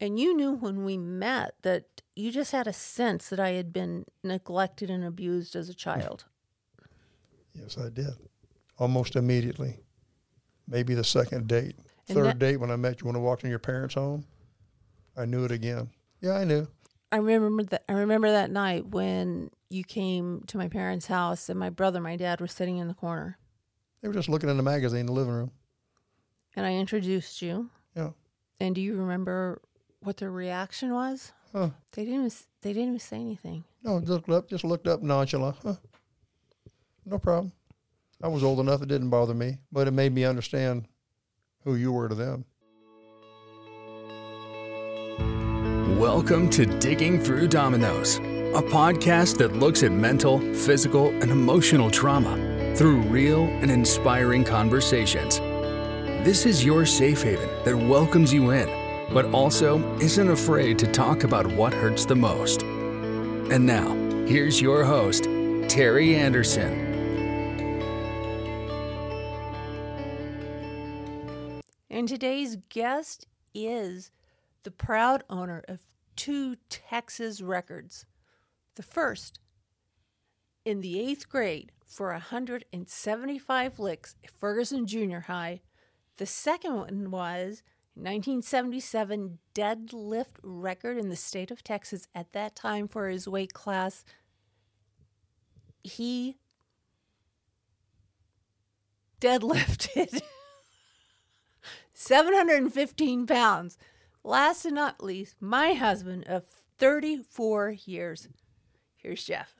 And you knew when we met that you just had a sense that I had been neglected and abused as a child. Yes, I did. Almost immediately. Maybe the second date. And Third that- date when I met you when I walked in your parents' home, I knew it again. Yeah, I knew. I remember that I remember that night when you came to my parents' house and my brother and my dad were sitting in the corner They were just looking in the magazine in the living room. and I introduced you. Yeah. And do you remember what their reaction was? Huh. They didn't even, they didn't even say anything. No, just looked up, just looked up nonchalant. Huh. No problem. I was old enough; it didn't bother me, but it made me understand who you were to them. Welcome to Digging Through Dominoes, a podcast that looks at mental, physical, and emotional trauma through real and inspiring conversations. This is your safe haven that welcomes you in, but also isn't afraid to talk about what hurts the most. And now, here's your host, Teri Anderson. And today's guest is the proud owner of two Texas records. The first in the eighth grade for 175 licks at Ferguson Junior High. The second one was 1977 deadlift record in the state of Texas at that time for his weight class. He deadlifted 715 pounds. Last and not least, my husband of 34 years. Here's Jeff.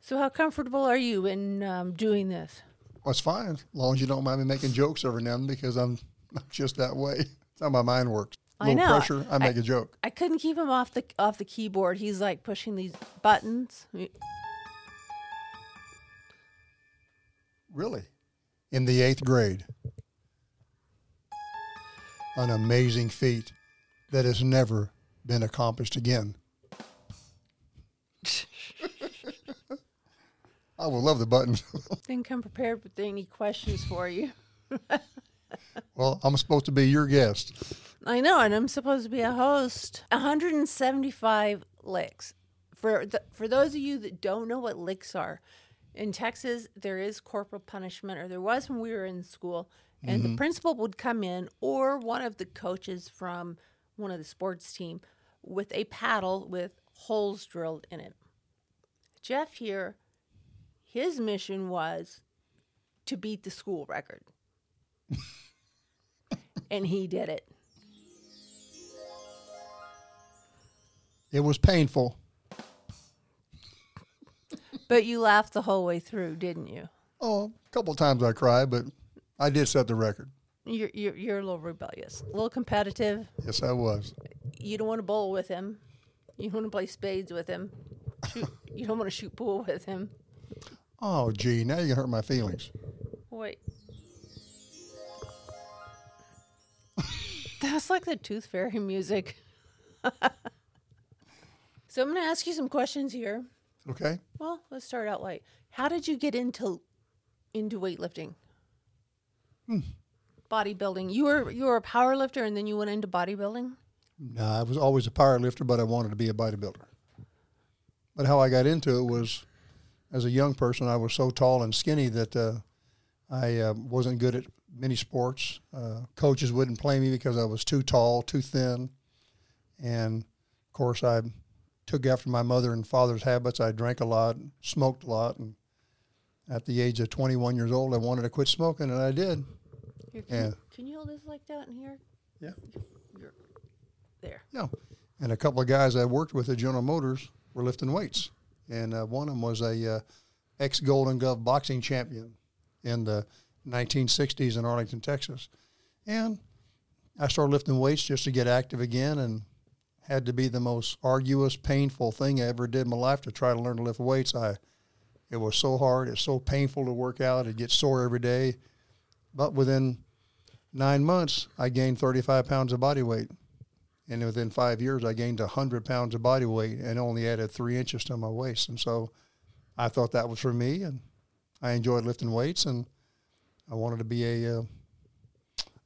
So, how comfortable are you in um, doing this? Well, it's fine as long as you don't mind me making jokes every now and then because I'm, just that way. That's how my mind works. A I little know. pressure, I make a joke. I couldn't keep him off the off the keyboard. He's like pushing these buttons. Really? In the eighth grade. An amazing feat that has never been accomplished again. I would love the buttons. Didn't come prepared with any questions for you. well, I'm supposed to be your guest. I know, and I'm supposed to be a host. 175 licks. For the, for those of you that don't know what licks are, in Texas there is corporal punishment, or there was when we were in school, and the mm-hmm. principal would come in, or one of the coaches from one of the sports team, with a paddle with holes drilled in it. Jeff here, his mission was to beat the school record, and he did it. It was painful. But you laughed the whole way through, didn't you? Oh, a couple times I cried, but I did set the record. You're, you're, you're a little rebellious, a little competitive. Yes, I was. You don't want to bowl with him. You don't want to play spades with him. Shoot, you don't want to shoot pool with him. Oh, gee, now you're going to hurt my feelings. Wait. That's like the tooth fairy music. so I'm going to ask you some questions here. Okay? Well, let's start out light. How did you get into into weightlifting? Hmm. Bodybuilding. You were you were a power lifter and then you went into bodybuilding? No, I was always a power lifter, but I wanted to be a bodybuilder. But how I got into it was, as a young person, I was so tall and skinny that uh, I uh, wasn't good at many sports. Uh, coaches wouldn't play me because I was too tall, too thin, and of course I took after my mother and father's habits. I drank a lot, smoked a lot, and at the age of 21 years old, I wanted to quit smoking, and I did. Here, can, Yeah. you, can you hold this like that in here? Yeah. You're there. No. And a couple of guys I worked with at General Motors were lifting weights. And uh, one of them was a uh, ex Golden Glove boxing champion in the 1960s in Arlington, Texas. And I started lifting weights just to get active again and had to be the most arduous, painful thing I ever did in my life to try to learn to lift weights. I it was so hard, it's so painful to work out, it gets sore every day. But within nine months, I gained 35 pounds of body weight. And within five years, I gained 100 pounds of body weight and only added three inches to my waist. And so I thought that was for me. And I enjoyed lifting weights and I wanted to be a, uh,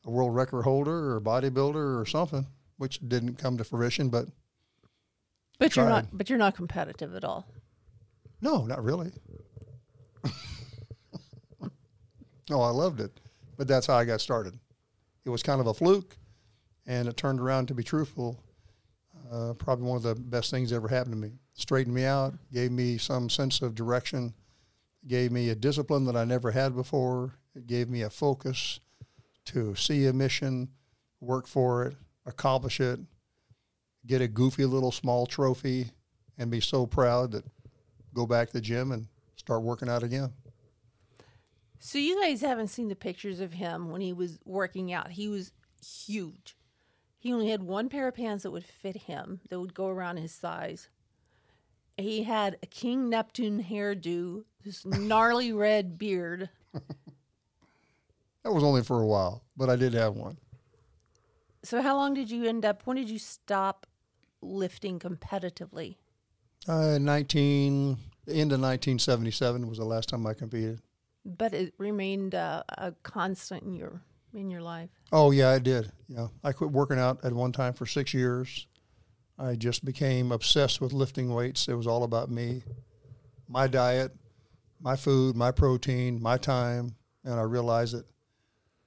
a world record holder or bodybuilder or something, which didn't come to fruition. But But you're not. But you're not competitive at all. no, not really. no, I loved it, but that's how I got started. It was kind of a fluke, and it turned around to be truthful. Uh, probably one of the best things that ever happened to me. Straightened me out, gave me some sense of direction, gave me a discipline that I never had before. It gave me a focus to see a mission, work for it, accomplish it, get a goofy little small trophy, and be so proud that go back to the gym and start working out again. So you guys haven't seen the pictures of him when he was working out. He was huge. He only had one pair of pants that would fit him, that would go around his size. He had a King Neptune hairdo, this gnarly red beard. That was only for a while, but I did have one. So how long did you end up? When did you stop lifting competitively? Uh, 19, the end of 1977 was the last time I competed. But it remained uh, a constant in your in your life. Oh yeah, I did. Yeah, I quit working out at one time for six years. I just became obsessed with lifting weights. It was all about me, my diet, my food, my protein, my time, and I realized that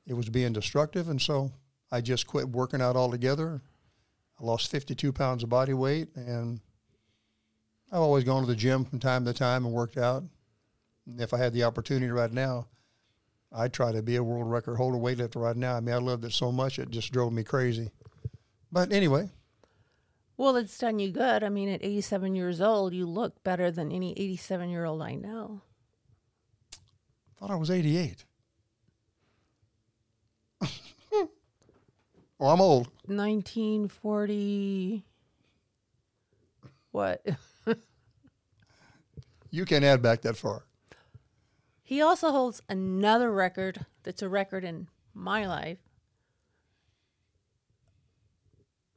it was being destructive, and so I just quit working out altogether. I lost 52 pounds of body weight, and I've always gone to the gym from time to time and worked out. And if I had the opportunity right now, I'd try to be a world record holder weightlifter right now. I mean, I loved it so much it just drove me crazy. But anyway, Well, it's done you good. I mean, at 87 years old, you look better than any 87 year old I know. thought I was 88. well, I'm old. 1940. What? You can't add back that far. He also holds another record that's a record in my life.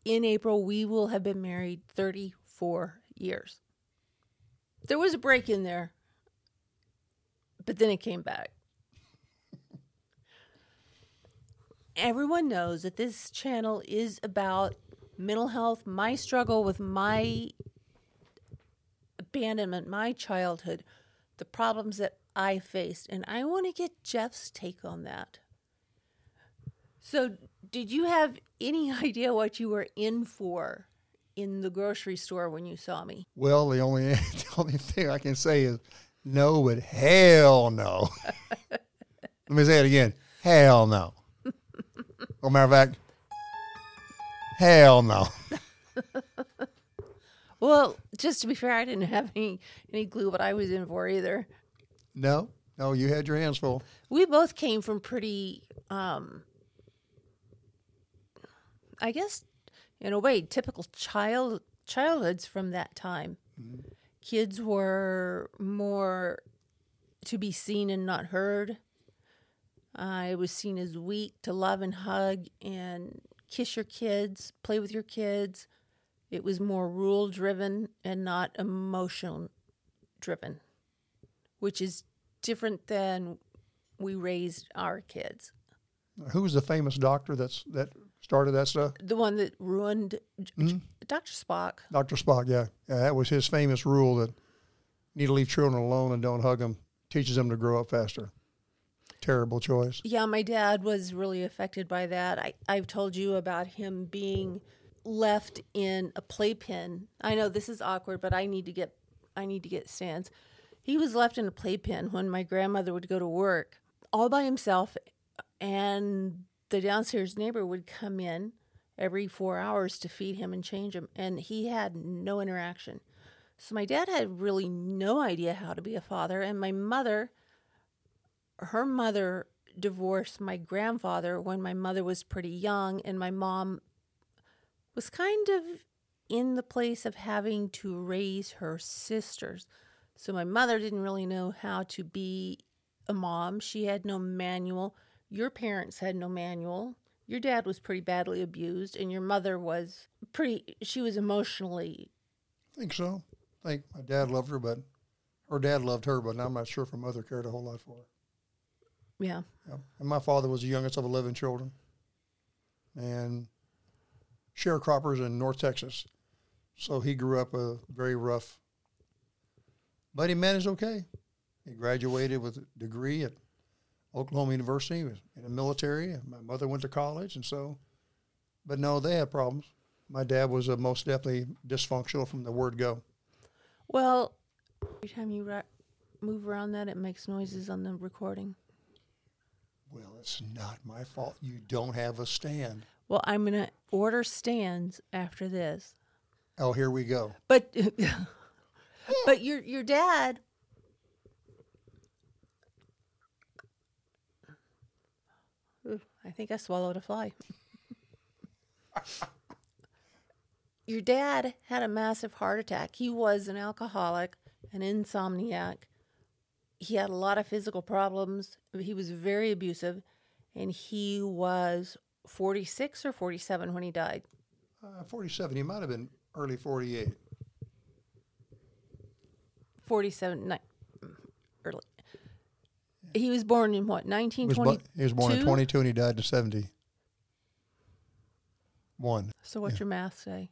In April, we will have been married 34 years. There was a break in there, but then it came back. Everyone knows that this channel is about mental health, my struggle with my abandonment, my childhood, the problems that I faced, and I want to get Jeff's take on that. So, did you have any idea what you were in for in the grocery store when you saw me? Well, the only the only thing I can say is no, but hell no. Let me say it again. Hell no. Well, matter of fact, hell no. Well, just to be fair, I didn't have any any clue what I was in for either. No, no, you had your hands full. We both came from pretty, um, I guess, in a way, typical child childhoods from that time. Kids were more to be seen and not heard. I was seen as weak to love and hug and kiss your kids, play with your kids. It was more rule driven and not emotion driven, which is different than we raised our kids. Who was the famous doctor that's that started that stuff? The one that ruined mm-hmm. Dr. Spock. Dr. Spock, yeah. yeah. That was his famous rule that need to leave children alone and don't hug them. Teaches them to grow up faster. Terrible choice. Yeah, my dad was really affected by that. I, I've told you about him being left in a playpen. I know this is awkward, but I need to get I need to get Stan's. He was left in a playpen when my grandmother would go to work all by himself and the downstairs neighbor would come in every four hours to feed him and change him and he had no interaction. So my dad had really no idea how to be a father and my mother her mother divorced my grandfather when my mother was pretty young, and my mom was kind of in the place of having to raise her sisters. So my mother didn't really know how to be a mom. She had no manual. Your parents had no manual. Your dad was pretty badly abused, and your mother was pretty, she was emotionally, I think so. I think my dad loved her, but her dad loved her, but I'm not sure if her mother cared a whole lot for her. yeah. Yeah. And my father was the youngest of 11 children. and sharecroppers in North Texas. So he grew up a very rough, but he managed okay. He graduated with a degree at Oklahoma University was in the military. My mother went to college, and so, but no, they had problems. My dad was uh, most definitely dysfunctional from the word go. Well, every time you move around that, it makes noises on the recording. Well, it's not my fault. You don't have a stand. Well, I'm going to order stands after this. Oh, here we go. But but your your dad Ooh, I think I swallowed a fly. your dad had a massive heart attack. He was an alcoholic, an insomniac. He had a lot of physical problems. He was very abusive, and he was 46 or 47 when he died. Uh, 47. He might have been early 48. 47 ni- early he was born in what He was, 1920 bu- he was born in 22 and he died in 71. so what's your math say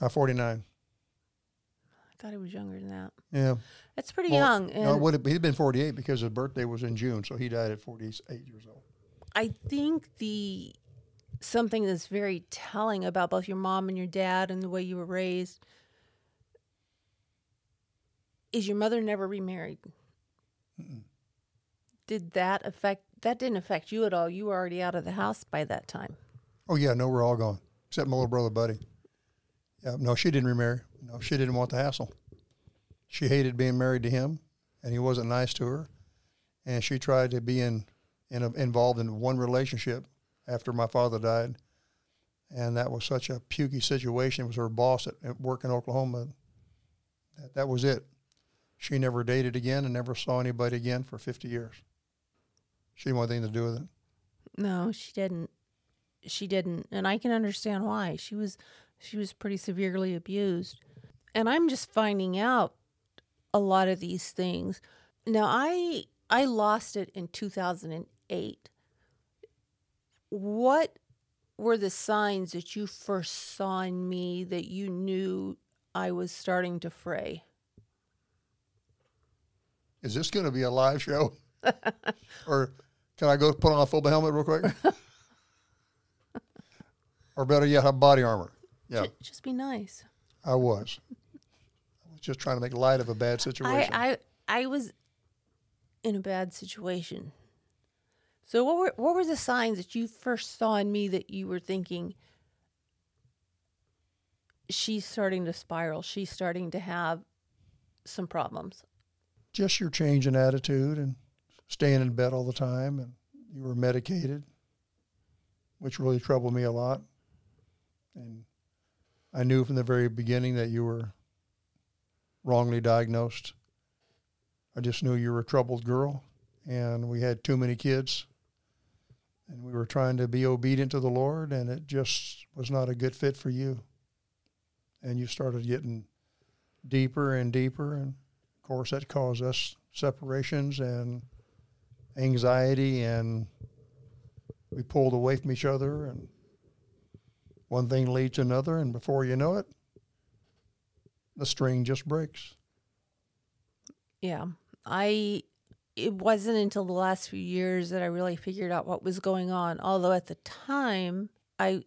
Uh, 49. i thought he was younger than that Yeah. that's pretty Well, young No, it would have, he'd been 48 because his birthday was in June, so he died at 48 years old. i think the something that's very telling about both your mom and your dad and the way you were raised is your mother never remarried did that affect that didn't affect you at all you were already out of the house by that time Oh, yeah, no, we're all gone, except my little brother, Buddy. Yeah, no, she didn't remarry. No, she didn't want the hassle. She hated being married to him, and he wasn't nice to her. And she tried to be in, in a, involved in one relationship after my father died. And that was such a puky situation. It was her boss at, at work in Oklahoma. That, that was it. She never dated again and never saw anybody again for 50 years. She didn't want anything to do with it. No, she didn't. She didn't, and I can understand why. She was she was pretty severely abused. And I'm just finding out a lot of these things. Now, I I lost it in 2008. What were the signs that you first saw in me that you knew I was starting to fray? Is this going to be a live show? or can I go put on a full helmet real quick? or better yet, have body armor. Yeah, Ju- Just be nice. I was. I was just trying to make light of a bad situation. I, I I was in a bad situation. So what were what were the signs that you first saw in me that you were thinking she's starting to spiral, she's starting to have some problems? Just your change in attitude and staying in bed all the time, and you were medicated, which really troubled me a lot. And I knew from the very beginning that you were wrongly diagnosed. I just knew you were a troubled girl, and we had too many kids, and we were trying to be obedient to the Lord, and it just was not a good fit for you. And you started getting deeper and deeper, and of course, that caused us separations and anxiety, and we pulled away from each other, and one thing leads to another, and before you know it, the string just breaks. Yeah. I it wasn't until the last few years that I really figured out what was going on. Although at the time I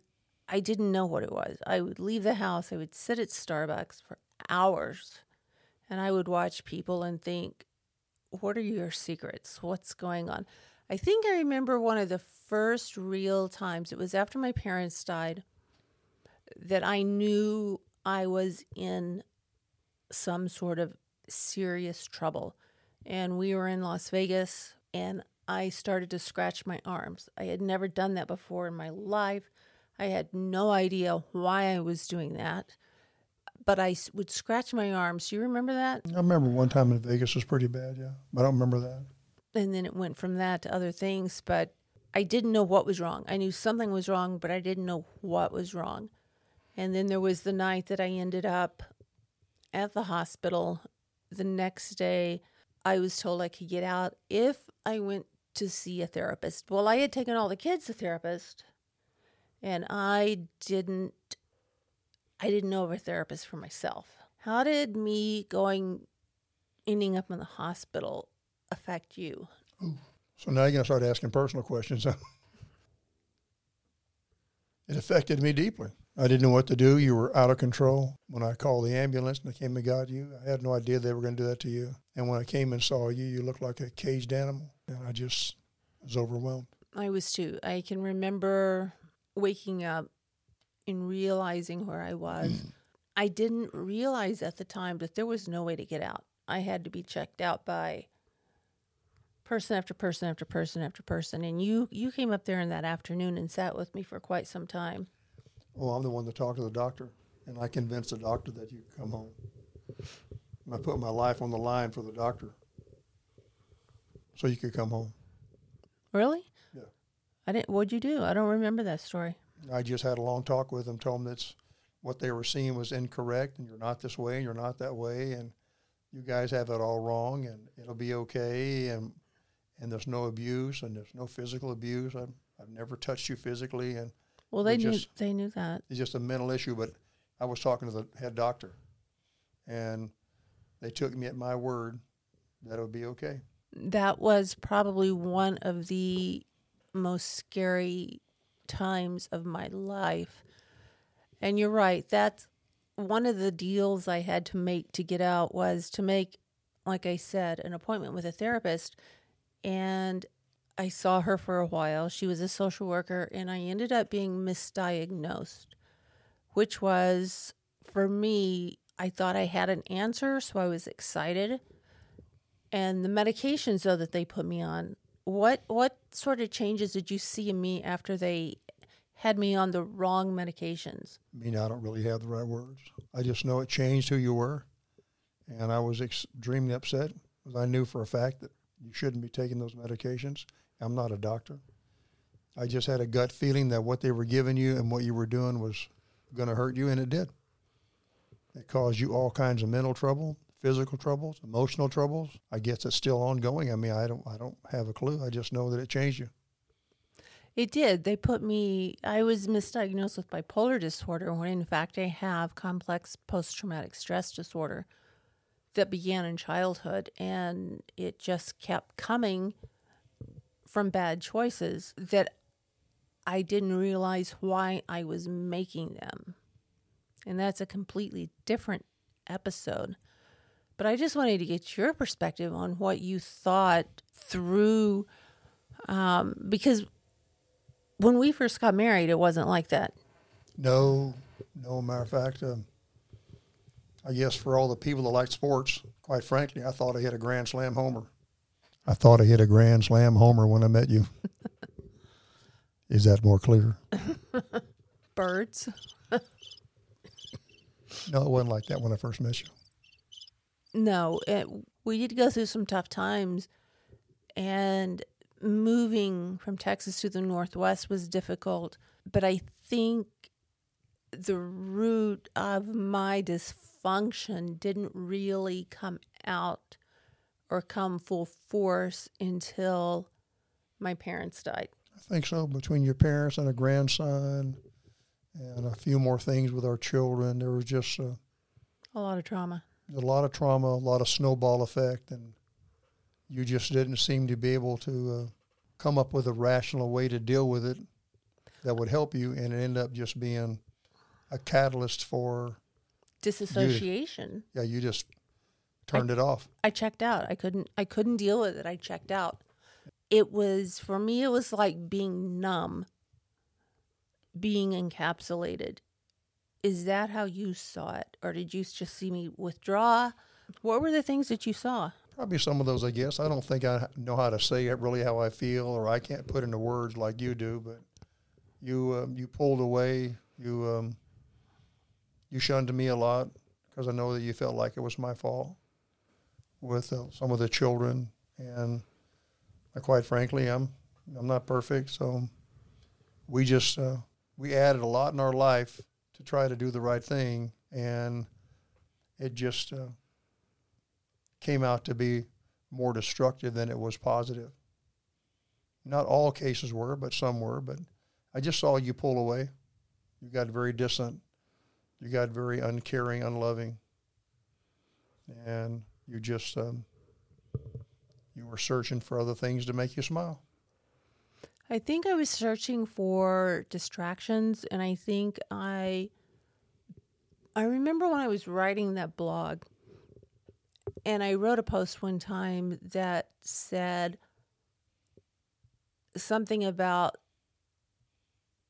I didn't know what it was. I would leave the house, I would sit at Starbucks for hours and I would watch people and think, what are your secrets? What's going on? I think I remember one of the first real times, it was after my parents died, that I knew I was in some sort of serious trouble. And we were in Las Vegas, and I started to scratch my arms. I had never done that before in my life. I had no idea why I was doing that, but I would scratch my arms. Do you remember that? I remember one time in Vegas was pretty bad, yeah, but I don't remember that. And then it went from that to other things, but I didn't know what was wrong. I knew something was wrong, but I didn't know what was wrong. And then there was the night that I ended up at the hospital. The next day, I was told I could get out if I went to see a therapist. Well, I had taken all the kids to therapist, and I didn't I didn't know of a therapist for myself. How did me going ending up in the hospital affect you? So now you're going to start asking personal questions. it affected me deeply. I didn't know what to do. You were out of control. When I called the ambulance and they came and got you, I had no idea they were going to do that to you. And when I came and saw you, you looked like a caged animal. And I just was overwhelmed. I was too. I can remember waking up and realizing where I was. Mm. I didn't realize at the time that there was no way to get out. I had to be checked out by person after person after person after person. And you you came up there in that afternoon and sat with me for quite some time. Well, I'm the one that talked to the doctor, and I convinced the doctor that you could come home. And I put my life on the line for the doctor so you could come home. Really? Yeah. I didn't. What'd you do? I don't remember that story. I just had a long talk with them, told them that's what they were seeing was incorrect, and you're not this way, and you're not that way, and you guys have it all wrong, and it'll be okay, and and there's no abuse, and there's no physical abuse. I've, I've never touched you physically, and Well, they knew just- they knew that. it's just a mental issue. But I was talking to the head doctor, and they took me at my word that it would be okay. That was probably one of the most scary times of my life. And you're right. That's one of the deals I had to make to get out was to make, like I said, an appointment with a therapist. And I saw her for a while. She was a social worker, and I ended up being misdiagnosed, which was for me, I thought I had an answer, so I was excited. And the medications though that they put me on, what what sort of changes did you see in me after they had me on the wrong medications? I mean, I don't really have the right words. I just know it changed who you were, and I was extremely upset because I knew for a fact that you shouldn't be taking those medications. I'm not a doctor. I just had a gut feeling that what they were giving you and what you were doing was going to hurt you, and it did. It caused you all kinds of mental trouble, physical troubles, emotional troubles. I guess it's still ongoing. I mean, I don't, I don't have a clue. I just know that it changed you. It did. They put me I was misdiagnosed with bipolar disorder when in fact I have complex post traumatic stress disorder that began in childhood and it just kept coming from bad choices that I didn't realize why I was making them. And that's a completely different episode. But I just wanted to get your perspective on what you thought through, um, because when we first got married, it wasn't like that. No, no. Matter of fact, um, I guess for all the people that like sports, quite frankly, I thought I hit a grand slam homer. I thought I hit a grand slam homer when I met you. Is that more clear? Birds. No, it wasn't like that when I first met you. No, it, we did go through some tough times, and moving from Texas to the Northwest was difficult. But I think the root of my dysfunction didn't really come out or come full force until my parents died. I think so. Between your parents and a grandson, and a few more things with our children, there was just uh, A lot of trauma. A lot of trauma, a lot of snowball effect, and you just didn't seem to be able to uh, come up with a rational way to deal with it that would help you, and it ended up just being a catalyst for Disassociation. yeah, you just turned it off. I checked out. I couldn't I couldn't deal with it. I checked out. It was for me it was like being numb, being encapsulated. Is that how you saw it or did you just see me withdraw? What were the things that you saw? Probably some of those, I guess. I don't think I know how to say it really how I feel, or I can't put into words like you do. But you um, you pulled away. You um, you shunned me a lot because I know that you felt like it was my fault with uh, some of the children, and uh, quite frankly, I'm I'm not perfect. So we just uh, we added a lot in our life to try to do the right thing, and it just. Uh, came out to be more destructive than it was positive. Not all cases were, but some were. But I just saw you pull away. You got very distant. You got very uncaring, unloving, and you just um, you were searching for other things to make you smile. I think I was searching for distractions, and I think I. I remember when I was writing that blog, and I wrote a post one time that said something about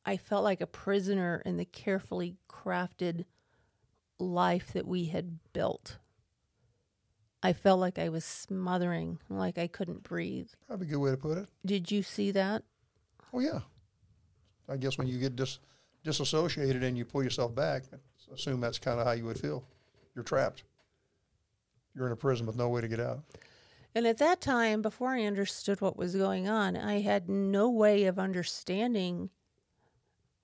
I felt like a prisoner in the carefully crafted life that we had built. I felt like I was smothering, like I couldn't breathe. Probably a good way to put it. Did you see that? Oh yeah. I guess when you get dis- disassociated and you pull yourself back, assume that's kind of how you would feel. You're trapped. You're in a prison with no way to get out. And at that time, before I understood what was going on, I had no way of understanding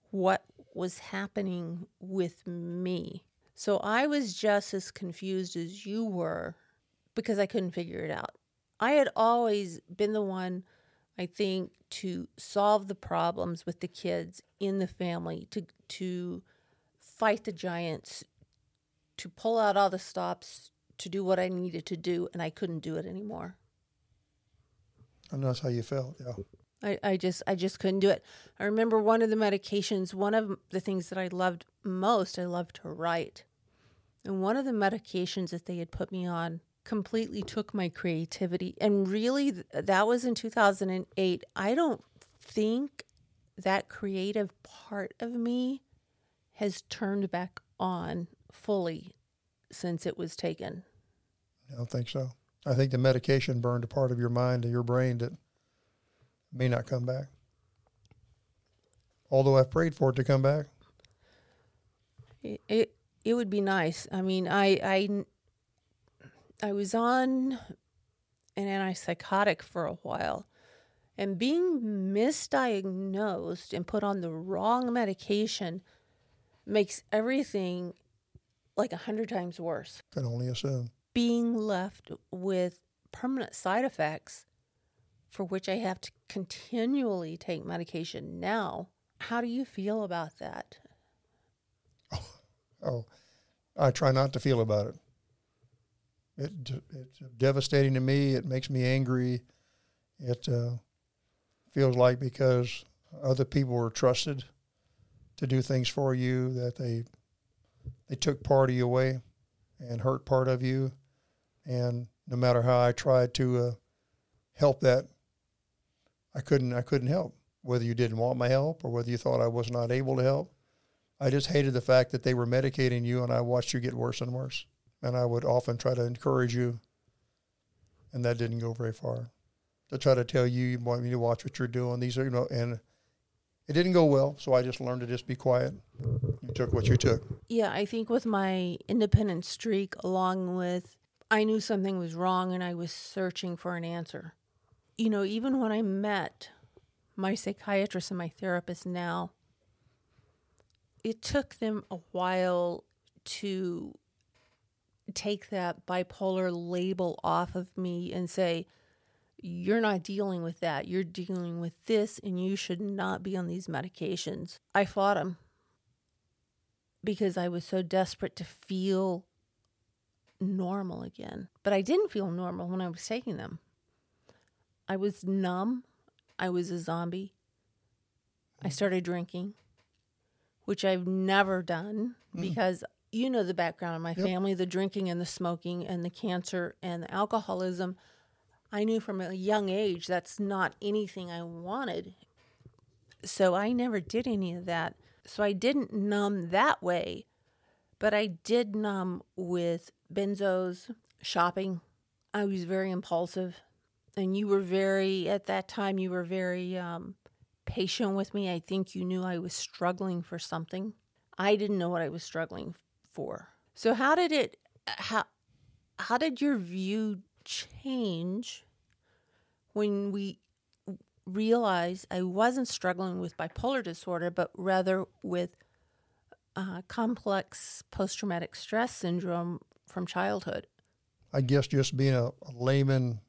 what was happening with me. So I was just as confused as you were because I couldn't figure it out. I had always been the one, I think, to solve the problems with the kids in the family, to to fight the giants, to pull out all the stops, to do what I needed to do, and I couldn't do it anymore. And that's how you felt, yeah. I, I just I just couldn't do it. I remember one of the medications, one of the things that I loved most, I loved to write. And one of the medications that they had put me on completely took my creativity. And really that was in 2008. I don't think that creative part of me has turned back on fully since it was taken. I don't think so. I think the medication burned a part of your mind and your brain that may not come back. Although I've prayed for it to come back. It it, it would be nice. I mean, I I I was on an antipsychotic for a while. And being misdiagnosed and put on the wrong medication makes everything like a hundred times worse. Can only assume. Being left with permanent side effects for which I have to continually take medication now. How do you feel about that? Oh, I try not to feel about it. It it's devastating to me. It makes me angry. It uh, feels like because other people were trusted to do things for you that they they took part of you away and hurt part of you. And no matter how I tried to uh, help that, I couldn't. I couldn't help. Whether you didn't want my help or whether you thought I was not able to help, I just hated the fact that they were medicating you, and I watched you get worse and worse. And I would often try to encourage you, and that didn't go very far. To try to tell you, you want me to watch what you're doing. These are, you know, and it didn't go well. So I just learned to just be quiet. You took what you took. Yeah, I think with my independent streak, along with I knew something was wrong and I was searching for an answer. You know, even when I met my psychiatrist and my therapist now, it took them a while to take that bipolar label off of me and say, you're not dealing with that. You're dealing with this, and you should not be on these medications. I fought him because I was so desperate to feel normal again. But I didn't feel normal when I was taking them. I was numb. I was a zombie. I started drinking, which I've never done mm. because you know the background of my Yep. family the drinking and the smoking and the cancer and the alcoholism. I knew from a young age that's not anything I wanted. So I never did any of that. So I didn't numb that way, but I did numb with benzos, shopping. I was very impulsive. And you were very, at that time, you were very um, patient with me. I think you knew I was struggling for something. I didn't know what I was struggling for. So how did it, how, how did your view change when we realized I wasn't struggling with bipolar disorder, but rather with uh, complex post traumatic stress syndrome from childhood? I guess just being a, a layman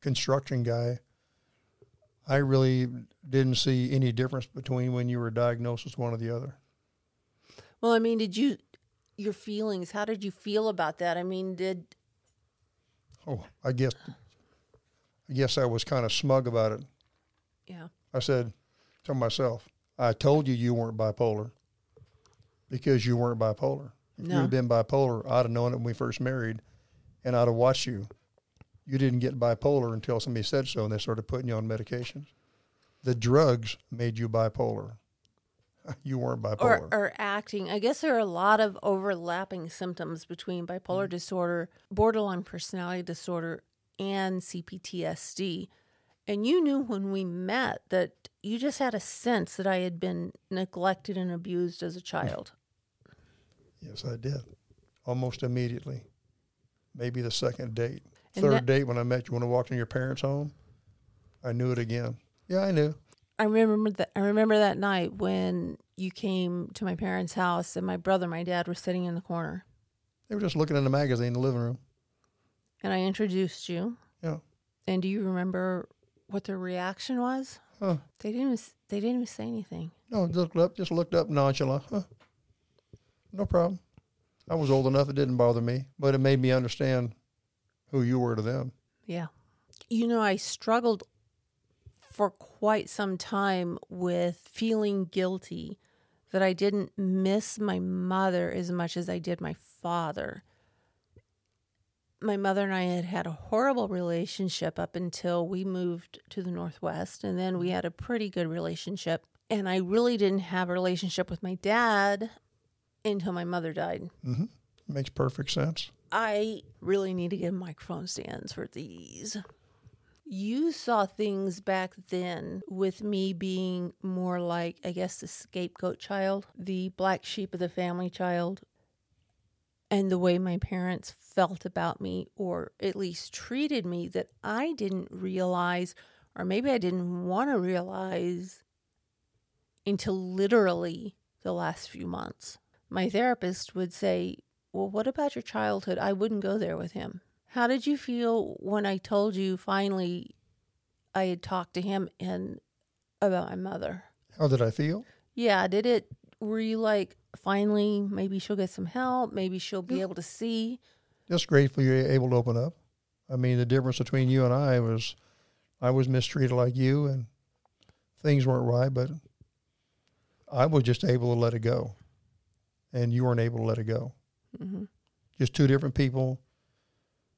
construction guy, I really didn't see any difference between when you were diagnosed as one or the other. Well, I mean, did you your feelings? How did you feel about that? I mean, did Oh, I guess I guess I was kind of smug about it. yeah. I said to myself, I told you you weren't bipolar because you weren't bipolar. If No. you'd have been bipolar, I'd have known it when we first married and I'd have watched you. You didn't get bipolar until somebody said so and they started putting you on medications. The drugs made you bipolar. You weren't bipolar. or, or acting. I guess there are a lot of overlapping symptoms between bipolar mm. disorder, borderline personality disorder, and CPTSD. And you knew when we met that you just had a sense that I had been neglected and abused as a child. yes, I did. Almost immediately. Maybe the second date. And Third that- date when I met you when I walked in your parents' home, I knew it again. Yeah, I knew. I remember that. I remember that night when you came to my parents' house and my brother, and my dad, were sitting in the corner, They were just looking in the magazine in the living room. and I introduced you. Yeah. And do you remember what their reaction was? Huh. They didn't. Even, they didn't even say anything. No, just looked up, just looked up nonchalant. Huh. No problem. I was old enough; it didn't bother me, but it made me understand who you were to them. Yeah. You know, I struggled for quite some time with feeling guilty that I didn't miss my mother as much as I did my father. My mother and I had had a horrible relationship up until we moved to the Northwest, and then we had a pretty good relationship. And I really didn't have a relationship with my dad until my mother died. Mm-hmm. Makes perfect sense. I really need to get microphone stands for these. You saw things back then with me being more like, I guess, the scapegoat child, the black sheep of the family child, and the way my parents felt about me, or at least treated me, that I didn't realize, or maybe I didn't want to realize until literally the last few months. My therapist would say, well, what about your childhood? I wouldn't go there with him. How did you feel when I told you finally I had talked to him and about my mother? How did I feel? Yeah, did it were you like finally maybe she'll get some help, maybe she'll be able to see? Just grateful you're able to open up. I mean, the difference between you and I was, I was mistreated like you, and things weren't right, but I was just able to let it go, and you weren't able to let it go. hmm just two different people,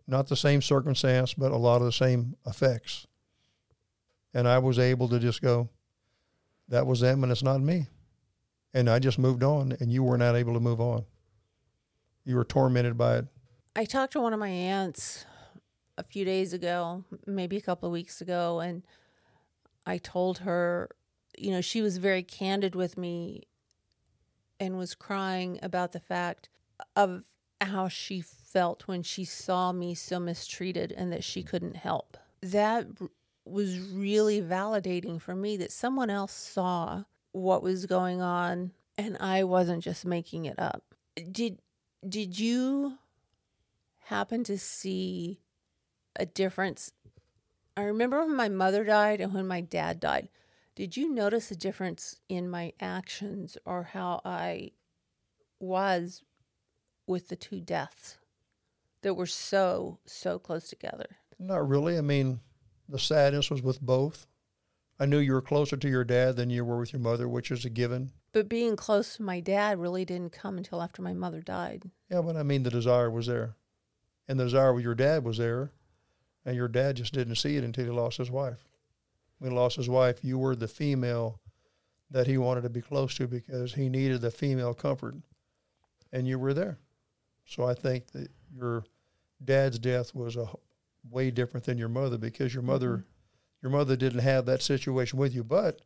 not the same circumstance, but a lot of the same effects. And I was able to just go, that was them and it's not me. And I just moved on, and you were not able to move on. You were tormented by it. I talked to one of my aunts a few days ago, maybe a couple of weeks ago, and I told her, you know, she was very candid with me and was crying about the fact of how she felt when she saw me so mistreated and that she couldn't help. That was really validating for me that someone else saw what was going on and I wasn't just making it up. Did did you happen to see a difference? I remember when my mother died and when my dad died. Did you notice a difference in my actions or how I was with the two deaths that were so, so close together? Not really. I mean, the sadness was with both. I knew you were closer to your dad than you were with your mother, which is a given. But being close to my dad really didn't come until after my mother died. Yeah, but I mean, the desire was there. And the desire with your dad was there. And your dad just didn't see it until he lost his wife. When he lost his wife, you were the female that he wanted to be close to because he needed the female comfort. And you were there. So I think that your dad's death was a way different than your mother because your mother mm-hmm. your mother didn't have that situation with you. But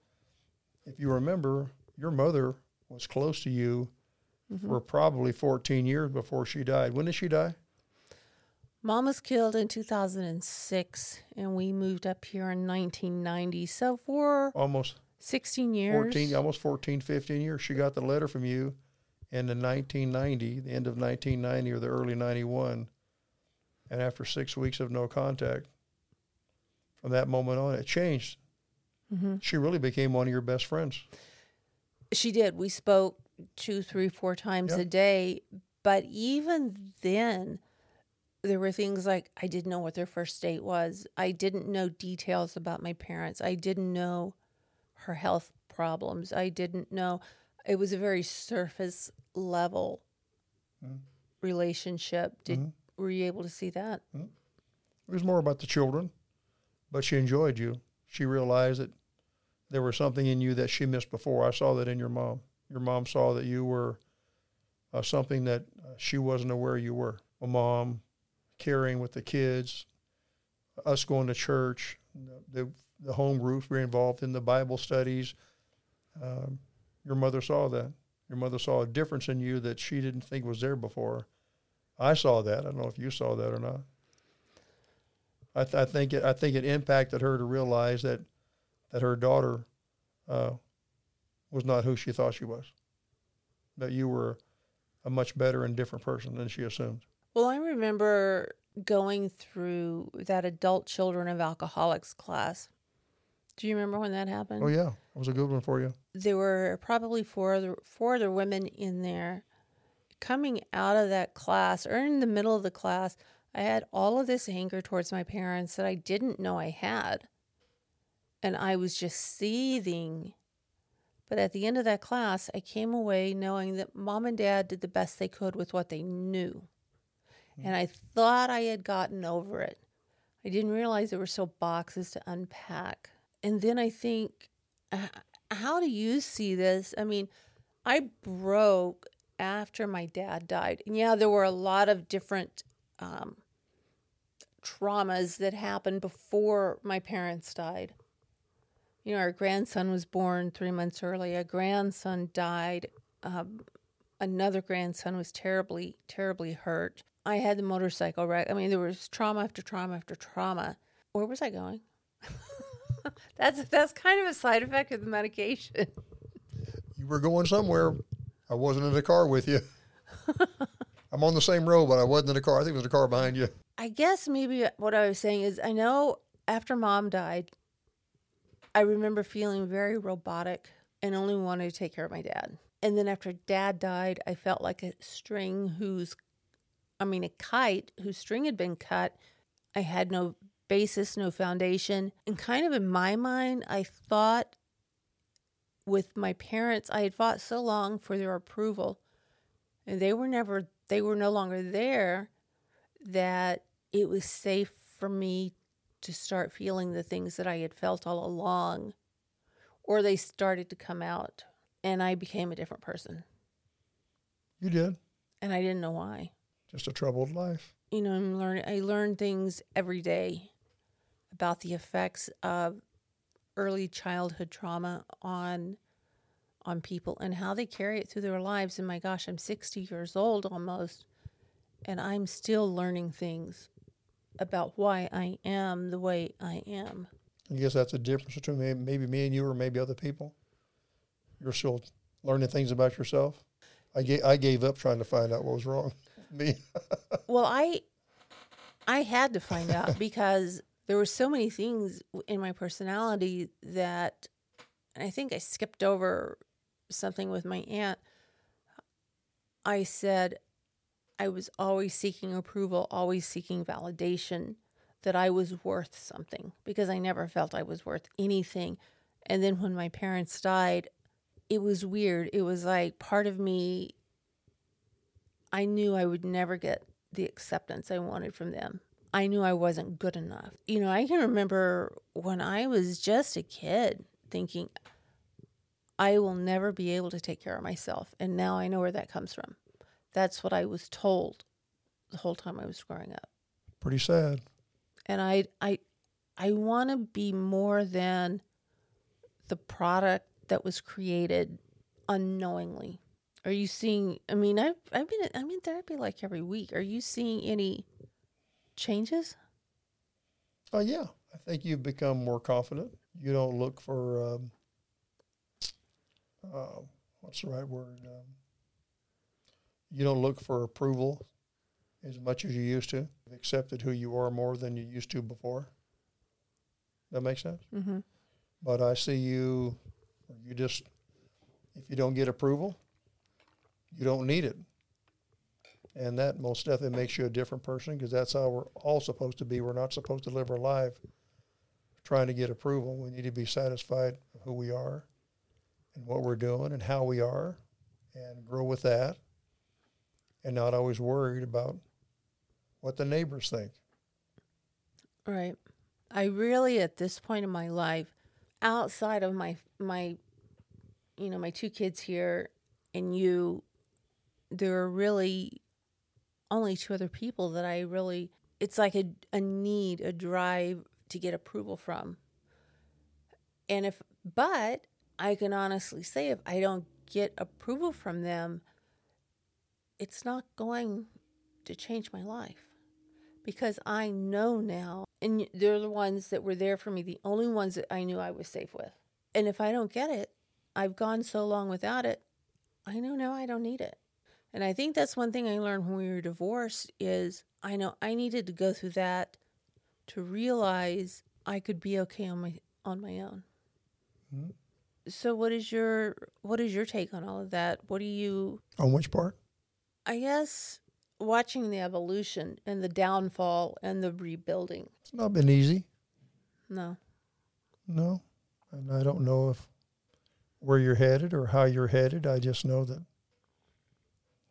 if you remember, your mother was close to you mm-hmm. for probably 14 years before she died. When did she die? Mom was killed in 2006, and we moved up here in 1990. So for Almost 16 years. 14, almost 14, 15 years. She got the letter from you in the 1990, the end of 1990 or the early 91. And after six weeks of no contact, from that moment on, it changed. Mm-hmm. She really became one of your best friends. She did. We spoke two, three, four times Yeah. a day. But even then, there were things like I didn't know what their first date was. I didn't know details about my parents. I didn't know her health problems. I didn't know. It was a very surface level relationship. Did were you able to see that? It was more about the children, but she enjoyed you. She realized that there was something in you that she missed before. I saw that in your mom. Your mom saw that you were uh, something that uh, she wasn't aware you were. A mom caring with the kids, us going to church, the, the home groups we were involved in, the Bible studies. Um, your mother saw that. Your mother saw a difference in you that she didn't think was there before. I saw that. I don't know if you saw that or not. I, th- I think it, I think it impacted her to realize that that her daughter uh, was not who she thought she was. That you were a much better and different person than she assumed. Well, I remember going through that adult children of alcoholics class. Do you remember when that happened? Oh yeah, it was a good one for you. There were probably four other four other women in there. Coming out of that class, or in the middle of the class, I had all of this anger towards my parents that I didn't know I had. And I was just seething. But at the end of that class, I came away knowing that mom and dad did the best they could with what they knew. Hmm. And I thought I had gotten over it. I didn't realize there were still boxes to unpack. And then I think, h- how do you see this? I mean, I broke after my dad died. Yeah, there were a lot of different um, traumas that happened before my parents died. You know, our grandson was born three months early. A grandson died. Um, another grandson was terribly, terribly hurt. I had the motorcycle wreck. I mean, there was trauma after trauma after trauma. Where was I going? that's that's kind of a side effect of the medication. You were going somewhere. I wasn't in the car with you. I'm on the same road, but I wasn't in the car. I think it was the car behind you. I guess maybe what I was saying is I know after mom died, I remember feeling very robotic and only wanted to take care of my dad. And then after dad died, I felt like a string whose, I mean, a kite whose string had been cut. I had no basis, no foundation. And kind of in my mind, I thought with my parents, I had fought so long for their approval and they were never, they were no longer there that it was safe for me to start feeling the things that I had felt all along, or they started to come out, and I became a different person. You did. And I didn't know why. Just a troubled life. You know, I'm learning. I learn things every day about the effects of early childhood trauma on on people and how they carry it through their lives. And my gosh, I'm 60 years old almost, and I'm still learning things about why I am the way I am. I guess that's a difference between maybe me and you, or maybe other people. You're still learning things about yourself. I gave I gave up trying to find out what was wrong. Me. Well, I I had to find out because there were so many things in my personality that I think I skipped over something with my aunt. I said I was always seeking approval, always seeking validation that I was worth something because I never felt I was worth anything. And then when my parents died, it was weird. It was like part of me I knew I would never get the acceptance I wanted from them. I knew I wasn't good enough. You know, I can remember when I was just a kid thinking, I will never be able to take care of myself. And now I know where that comes from. That's what I was told the whole time I was growing up. Pretty sad. And I I I want to be more than the product that was created unknowingly. Are you seeing I mean I've I've been I'm in therapy like every week. Are you seeing any changes? Oh yeah, I think you've become more confident. You don't look for um, uh, what's the right word? Um, you don't look for approval as much as you used to. You've accepted who you are more than you used to before. That makes sense. Mm-hmm. But I see you, you just, if you don't get approval, you don't need it. And that most definitely makes you a different person because that's how we're all supposed to be. We're not supposed to live our life trying to get approval. We need to be satisfied who we are and what we're doing and how we are and grow with that and not always worried about what the neighbors think. Right. I really, at this point in my life, outside of my my, you know, my two kids here and you, there are really only two other people that I really. It's like a a need, a drive to get approval from. And if, but I can honestly say, if I don't get approval from them, it's not going to change my life because I know now, and they're the ones that were there for me, the only ones that I knew I was safe with. And if I don't get it, I've gone so long without it, I know now I don't need it. And I think that's one thing I learned when we were divorced is I know I needed to go through that to realize I could be okay on my on my own. Mm-hmm. So what is your what is your take on all of that? What do you On which part? I guess watching the evolution and the downfall and the rebuilding. It's not been easy. No. No. And I don't know if where you're headed or how you're headed. I just know that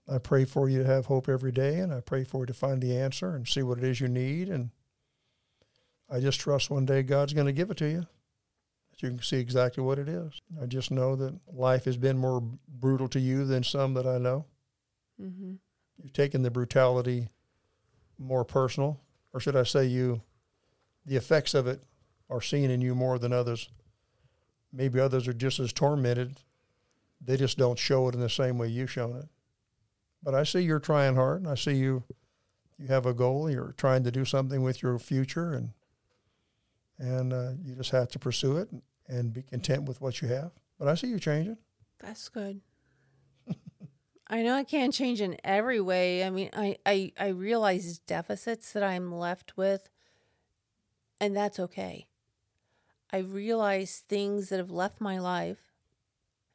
I pray for you to have hope every day and I pray for you to find the answer and see what it is you need and I just trust one day God's going to give it to you. That you can see exactly what it is. I just know that life has been more brutal to you than some that I know. Mm-hmm. You've taken the brutality more personal, or should I say, you, the effects of it are seen in you more than others. Maybe others are just as tormented. They just don't show it in the same way you've shown it. But I see you're trying hard. and I see you you have a goal. You're trying to do something with your future, and and uh, you just have to pursue it and, and be content with what you have. But I see you changing. That's good. I know I can't change in every way. I mean, I, I, I realize deficits that I'm left with, and that's okay. I realize things that have left my life,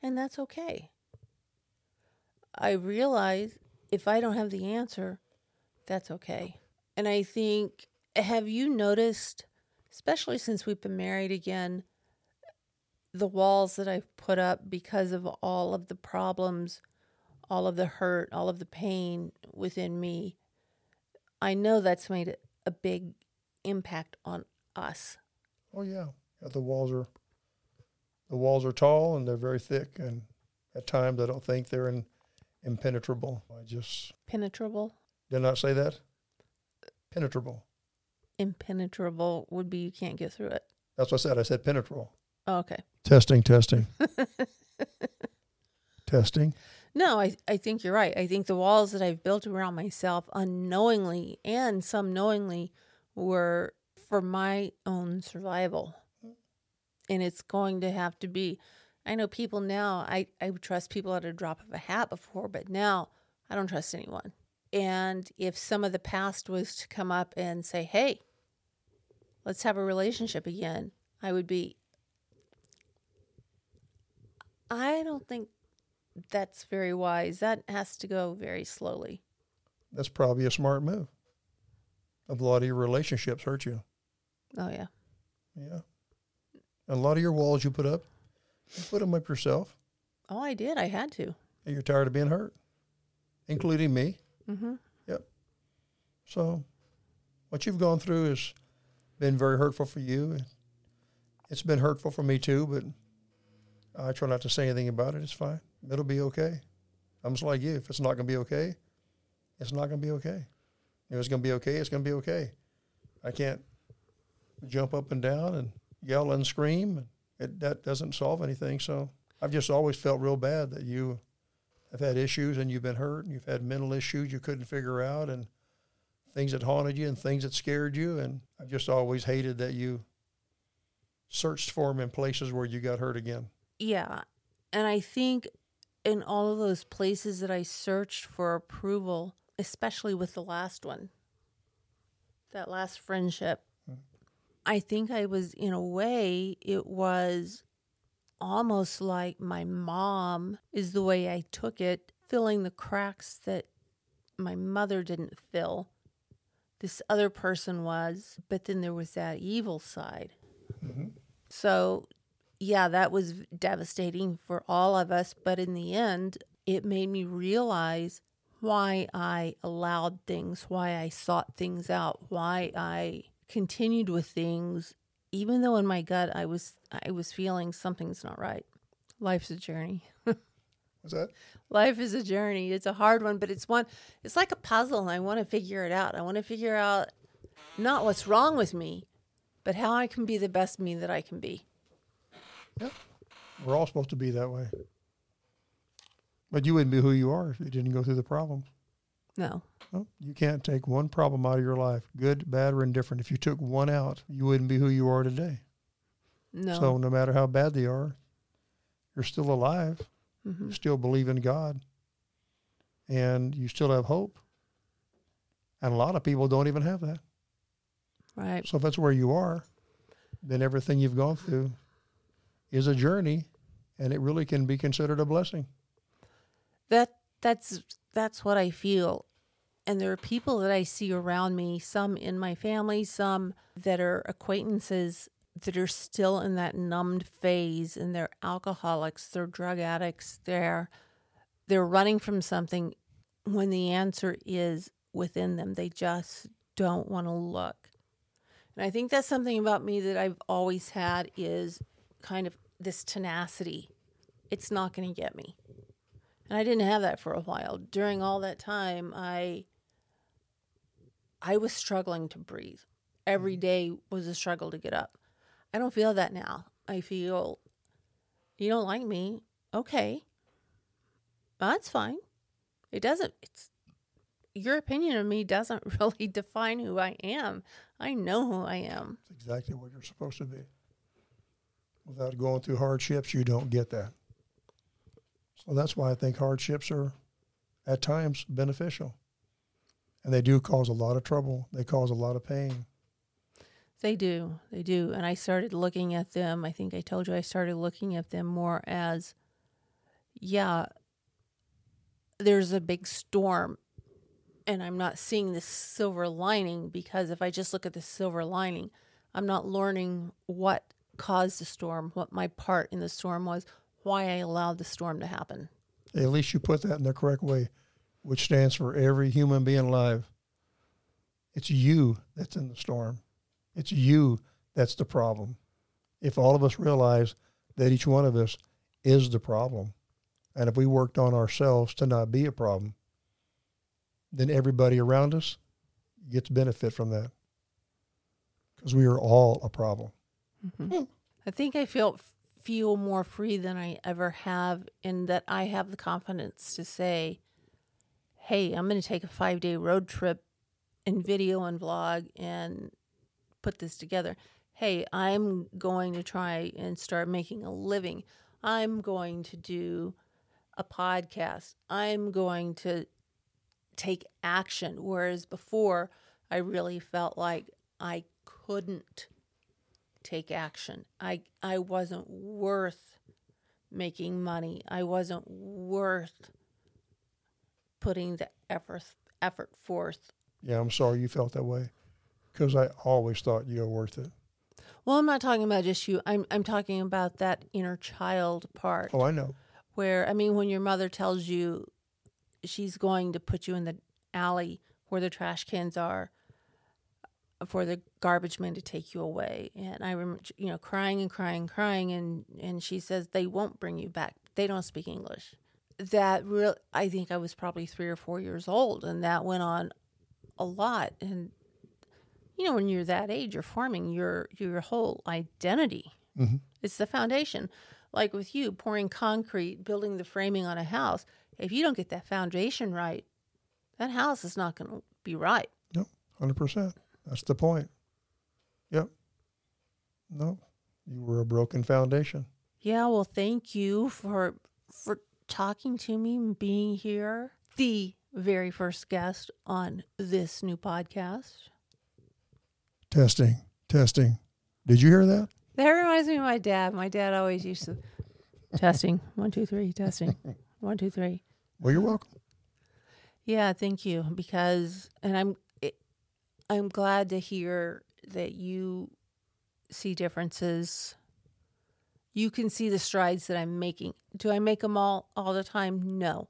and that's okay. I realize if I don't have the answer, that's okay. And I think, have you noticed, especially since we've been married again, the walls that I've put up because of all of the problems all of the hurt, all of the pain within me, I know that's made a big impact on us. Oh yeah, the walls are the walls are tall and they're very thick, and at times I don't think they're in, impenetrable. I just penetrable. Did not say that. Penetrable. Impenetrable would be you can't get through it. That's what I said. I said penetrable. Oh, okay. Testing, testing. testing. No, I, I think you're right. I think the walls that I've built around myself unknowingly and some knowingly were for my own survival. And it's going to have to be. I know people now, I, I would trust people at a drop of a hat before, but now I don't trust anyone. And if some of the past was to come up and say, hey, let's have a relationship again, I would be, I don't think that's very wise. That has to go very slowly. That's probably a smart move. A lot of your relationships hurt you. Oh yeah. Yeah. And a lot of your walls you put up, you put them up yourself. Oh, I did. I had to. And you're tired of being hurt, including me. Mm-hmm. Yep. So, what you've gone through has been very hurtful for you. It's been hurtful for me too, but I try not to say anything about it. It's fine. It'll be okay. I'm just like you. If it's not going to be okay, it's not going to be okay. If it's going to be okay, it's going to be okay. I can't jump up and down and yell and scream. It, that doesn't solve anything. So I've just always felt real bad that you have had issues and you've been hurt and you've had mental issues you couldn't figure out and things that haunted you and things that scared you. And I've just always hated that you searched for them in places where you got hurt again. Yeah. And I think in all of those places that I searched for approval, especially with the last one, that last friendship, I think I was, in a way, it was almost like my mom is the way I took it, filling the cracks that my mother didn't fill. This other person was, but then there was that evil side. Mm-hmm. So, yeah, that was devastating for all of us. But in the end, it made me realize why I allowed things, why I sought things out, why I continued with things, even though in my gut I was I was feeling something's not right. Life's a journey. What's that? Life is a journey. It's a hard one, but it's one. It's like a puzzle, and I want to figure it out. I want to figure out not what's wrong with me, but how I can be the best me that I can be. Yeah. We're all supposed to be that way. But you wouldn't be who you are if you didn't go through the problems. No, Well, you can't take one problem out of your life, good, bad, or indifferent. If you took one out, you wouldn't be who you are today. no. So no matter how bad they are, you're still alive. Mhm. You still believe in God. And you still have hope. And a lot of people don't even have that. Right. So if that's where you are, then everything you've gone through is a journey and it really can be considered a blessing. That that's that's what I feel. And there are people that I see around me, some in my family, some that are acquaintances that are still in that numbed phase and they're alcoholics, they're drug addicts, they're they're running from something when the answer is within them. They just don't want to look. And I think that's something about me that I've always had is kind of this tenacity. It's not going to get me. And I didn't have that for a while. During all that time, I I was struggling to breathe. Every mm. day was a struggle to get up. I don't feel that now. I feel you don't like me. Okay. That's fine. It doesn't it's your opinion of me doesn't really define who I am. I know who I am. It's exactly what you're supposed to be. Without going through hardships, you don't get that. So that's why I think hardships are at times beneficial. And they do cause a lot of trouble. They cause a lot of pain. They do. They do. And I started looking at them. I think I told you I started looking at them more as, yeah, there's a big storm. And I'm not seeing this silver lining because if I just look at the silver lining, I'm not learning what caused the storm, what my part in the storm was, why I allowed the storm to happen. At least you put that in the correct way, which stands for every human being alive. It's you that's in the storm. It's you that's the problem. If all of us realize that each one of us is the problem, and if we worked on ourselves to not be a problem, then everybody around us gets benefit from that. Because we are all a problem. Mm-hmm. Hmm. I think I feel feel more free than I ever have in that I have the confidence to say, "Hey, I'm going to take a 5-day road trip and video and vlog and put this together. Hey, I'm going to try and start making a living. I'm going to do a podcast. I'm going to take action whereas before I really felt like I couldn't take action. I I wasn't worth making money. I wasn't worth putting the effort effort forth. Yeah, I'm sorry you felt that way. Because I always thought you were worth it. Well, I'm not talking about just you. I'm I'm talking about that inner child part Oh, I know. where I mean when your mother tells you she's going to put you in the alley where the trash cans are uh, for the garbage man to take you away and i remember you know crying and crying and crying and and she says they won't bring you back they don't speak english that real i think i was probably 3 or 4 years old and that went on a lot and you know when you're that age you're forming your your whole identity mm-hmm. it's the foundation like with you pouring concrete building the framing on a house if you don't get that foundation right that house is not going to be right Yep, hundred percent. That's the point. Yep. No, you were a broken foundation. Yeah, well, thank you for for talking to me and being here. The very first guest on this new podcast. Testing, testing. Did you hear that? That reminds me of my dad. My dad always used to testing one, two, three, testing one, two, three. Well, you're welcome. Yeah, thank you. Because, and I'm, it, I'm glad to hear that you see differences. You can see the strides that I'm making. Do I make them all all the time? No,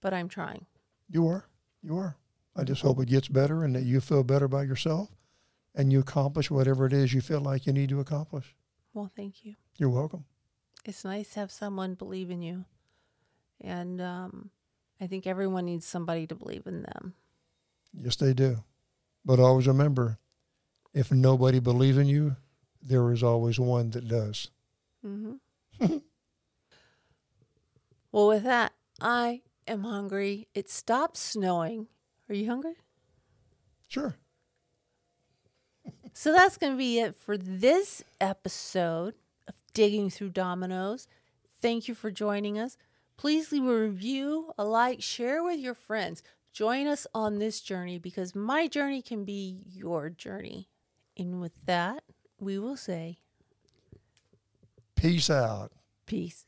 but I'm trying. You are. You are. I just hope it gets better and that you feel better about yourself and you accomplish whatever it is you feel like you need to accomplish. Well, thank you. You're welcome. It's nice to have someone believe in you, and um, I think everyone needs somebody to believe in them. Yes, they do. But always remember if nobody believes in you, there is always one that does. Mm-hmm. well, with that, I am hungry. It stopped snowing. Are you hungry? Sure. So that's going to be it for this episode of Digging Through Dominoes. Thank you for joining us. Please leave a review, a like, share with your friends. Join us on this journey because my journey can be your journey. And with that, we will say Peace out. peace.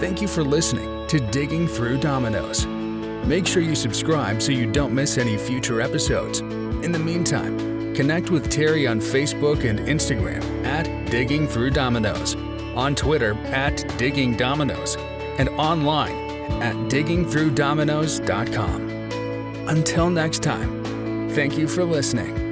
Thank you for listening to Digging Through Dominoes. Make sure you subscribe so you don't miss any future episodes. In the meantime, connect with Teri on Facebook and Instagram at Digging Through Dominoes, on Twitter at Digging Dominoes, and online at diggingthroughdominoes.com. Until next time, thank you for listening.